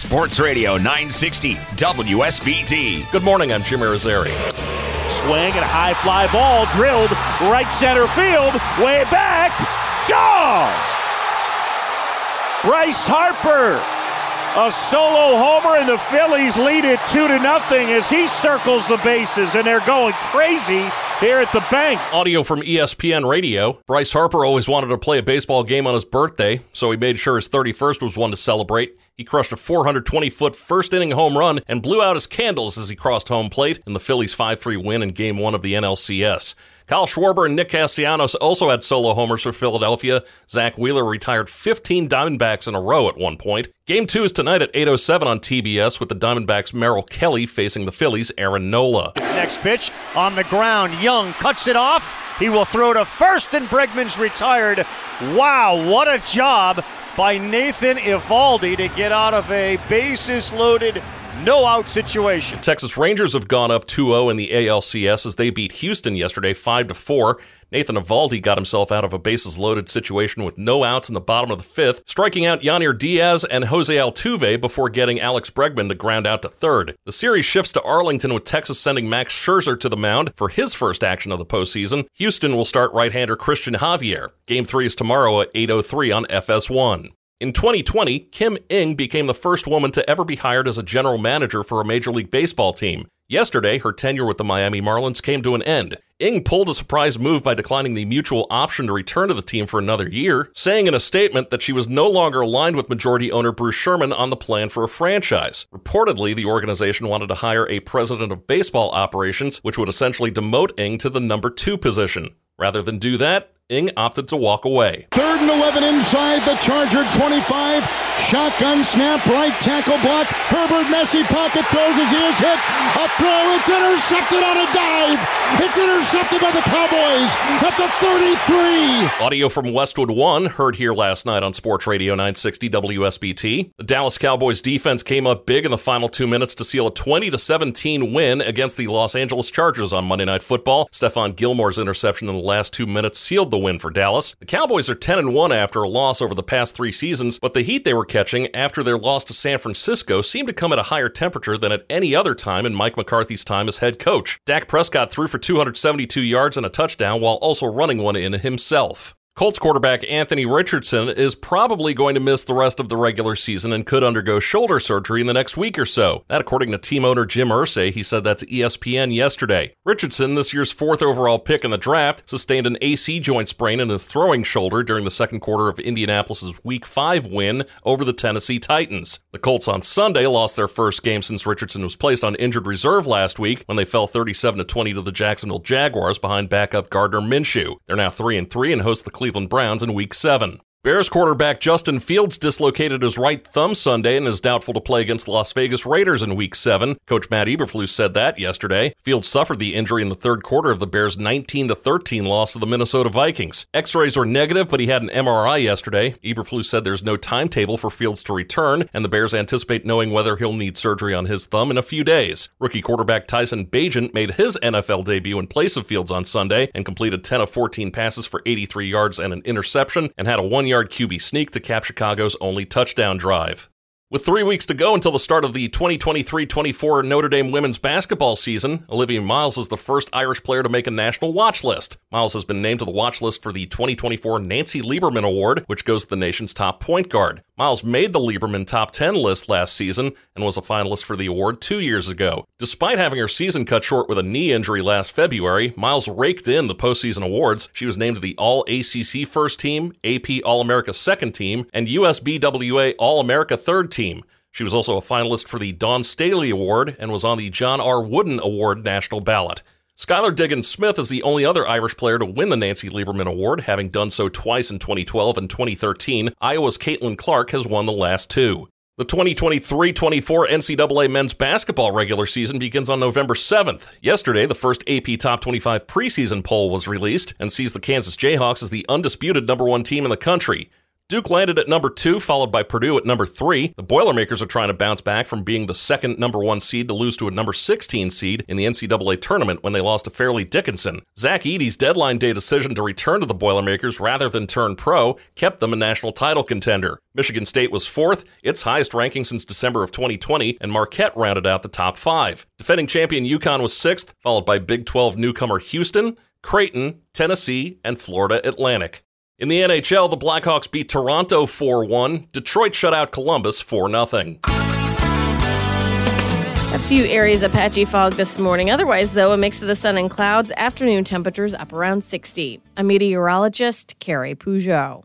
Sports Radio 960 WSBT. Good morning, I'm Jim Irizarry. Swing and a high fly ball drilled right center field, way back, gone! Bryce Harper, a solo homer, and the Phillies lead it two to nothing as he circles the bases, and they're going crazy here at the bank. Audio from ESPN Radio. Bryce Harper always wanted to play a baseball game on his birthday, so he made sure his 31st was one to celebrate. He crushed a 420 foot first inning home run and blew out his candles as he crossed home plate in the Phillies 5 3 win in Game 1 of the NLCS. Kyle Schwarber and Nick Castellanos also had solo homers for Philadelphia. Zack Wheeler retired 15 Diamondbacks in a row at one point. Game 2 is tonight at 8.07 on TBS with the Diamondbacks' Merrill Kelly facing the Phillies' Aaron Nola. Next pitch on the ground. Young cuts it off. He will throw to first, and Bregman's retired. Wow, what a job by Nathan Eovaldi to get out of a bases loaded no out situation. Texas Rangers have gone up 2-0 in the ALCS as they beat Houston yesterday 5 4. Nathan Eovaldi got himself out of a bases loaded situation with no outs in the bottom of the fifth, striking out Yainer Diaz and Jose Altuve before getting Alex Bregman to ground out to third. The series shifts to Arlington with Texas sending Max Scherzer to the mound for his first action of the postseason. Houston will start right-hander Cristian Javier. Game 3 is tomorrow at 8.03 on FS1. In 2020, Kim Ng became the first woman to ever be hired as a general manager for a Major League Baseball team. Yesterday, her tenure with the Miami Marlins came to an end. Ng pulled a surprise move by declining the mutual option to return to the team for another year, saying in a statement that she was no longer aligned with majority owner Bruce Sherman on the plan for a franchise. Reportedly, the organization wanted to hire a president of baseball operations, which would essentially demote Ng to the number two position. Rather than do that, Ng opted to walk away. Third and 11 inside the Charger 25. Shotgun snap, right tackle block. Herbert messy pocket throws as he is hit. A throw, it's intercepted on a dive. It's intercepted by the Cowboys at the 33. Audio from Westwood One, heard here last night on Sports Radio 960 WSBT. The Dallas Cowboys defense came up big in the final two minutes to seal a 20 17 win against the Los Angeles Chargers on Monday Night Football. Stephon Gilmore's interception in the last two minutes sealed the win for Dallas. The Cowboys are 10 and 1 after a loss over the past three seasons, but the heat they were catching after their loss to San Francisco seemed to come at a higher temperature than at any other time in Mike McCarthy's time as head coach. Dak Prescott threw for 272 yards and a touchdown while also running one in himself. Colts quarterback Anthony Richardson is probably going to miss the rest of the regular season and could undergo shoulder surgery in the next week or so. That, according to team owner Jim Irsay, he said that to ESPN yesterday. Richardson, this year's fourth overall pick in the draft, sustained an AC joint sprain in his throwing shoulder during the second quarter of Indianapolis's Week 5 win over the Tennessee Titans. The Colts on Sunday lost their first game since Richardson was placed on injured reserve last week when they fell 37 20 to the Jacksonville Jaguars behind backup Gardner Minshew. They're now 3 and 3 and host the Cleveland Browns in Week 7. Bears quarterback Justin Fields dislocated his right thumb Sunday and is doubtful to play against Las Vegas Raiders in Week 7. Coach Matt Eberflus said that yesterday. Fields suffered the injury in the third quarter of the Bears' 19 13 loss to the Minnesota Vikings. X-rays were negative, but he had an MRI yesterday. Eberflus said there's no timetable for Fields to return, and the Bears anticipate knowing whether he'll need surgery on his thumb in a few days. Rookie quarterback Tyson Bagent made his NFL debut in place of Fields on Sunday and completed 10 of 14 passes for 83 yards and an interception and had a one yard QB sneak to cap Chicago's only touchdown drive. With three weeks to go until the start of the 2023 24 Notre Dame women's basketball season, Olivia Miles is the first Irish player to make a national watch list. Miles has been named to the watch list for the 2024 Nancy Lieberman Award, which goes to the nation's top point guard. Miles made the Lieberman top 10 list last season and was a finalist for the award two years ago. Despite having her season cut short with a knee injury last February, Miles raked in the postseason awards. She was named the All ACC first team, AP All America second team, and USBWA All America third team. She was also a finalist for the Dawn Staley Award and was on the John R. Wooden Award national ballot. Skylar Diggins Smith is the only other Irish player to win the Nancy Lieberman Award, having done so twice in 2012 and 2013. Iowa's Caitlin Clark has won the last two. The 2023 24 NCAA men's basketball regular season begins on November 7th. Yesterday, the first AP Top 25 preseason poll was released and sees the Kansas Jayhawks as the undisputed number one team in the country. Duke landed at number two, followed by Purdue at number three. The Boilermakers are trying to bounce back from being the second number one seed to lose to a number 16 seed in the NCAA tournament when they lost to Fairleigh Dickinson. Zach Edey's deadline day decision to return to the Boilermakers rather than turn pro kept them a national title contender. Michigan State was fourth, its highest ranking since December of 2020, and Marquette rounded out the top five. Defending champion UConn was sixth, followed by Big 12 newcomer Houston, Creighton, Tennessee, and Florida Atlantic. In the NHL, the Blackhawks beat Toronto 4 1. Detroit shut out Columbus 4 0. A few areas of patchy fog this morning. Otherwise, though, a mix of the sun and clouds. Afternoon temperatures up around 60. A meteorologist, Carrie Peugeot.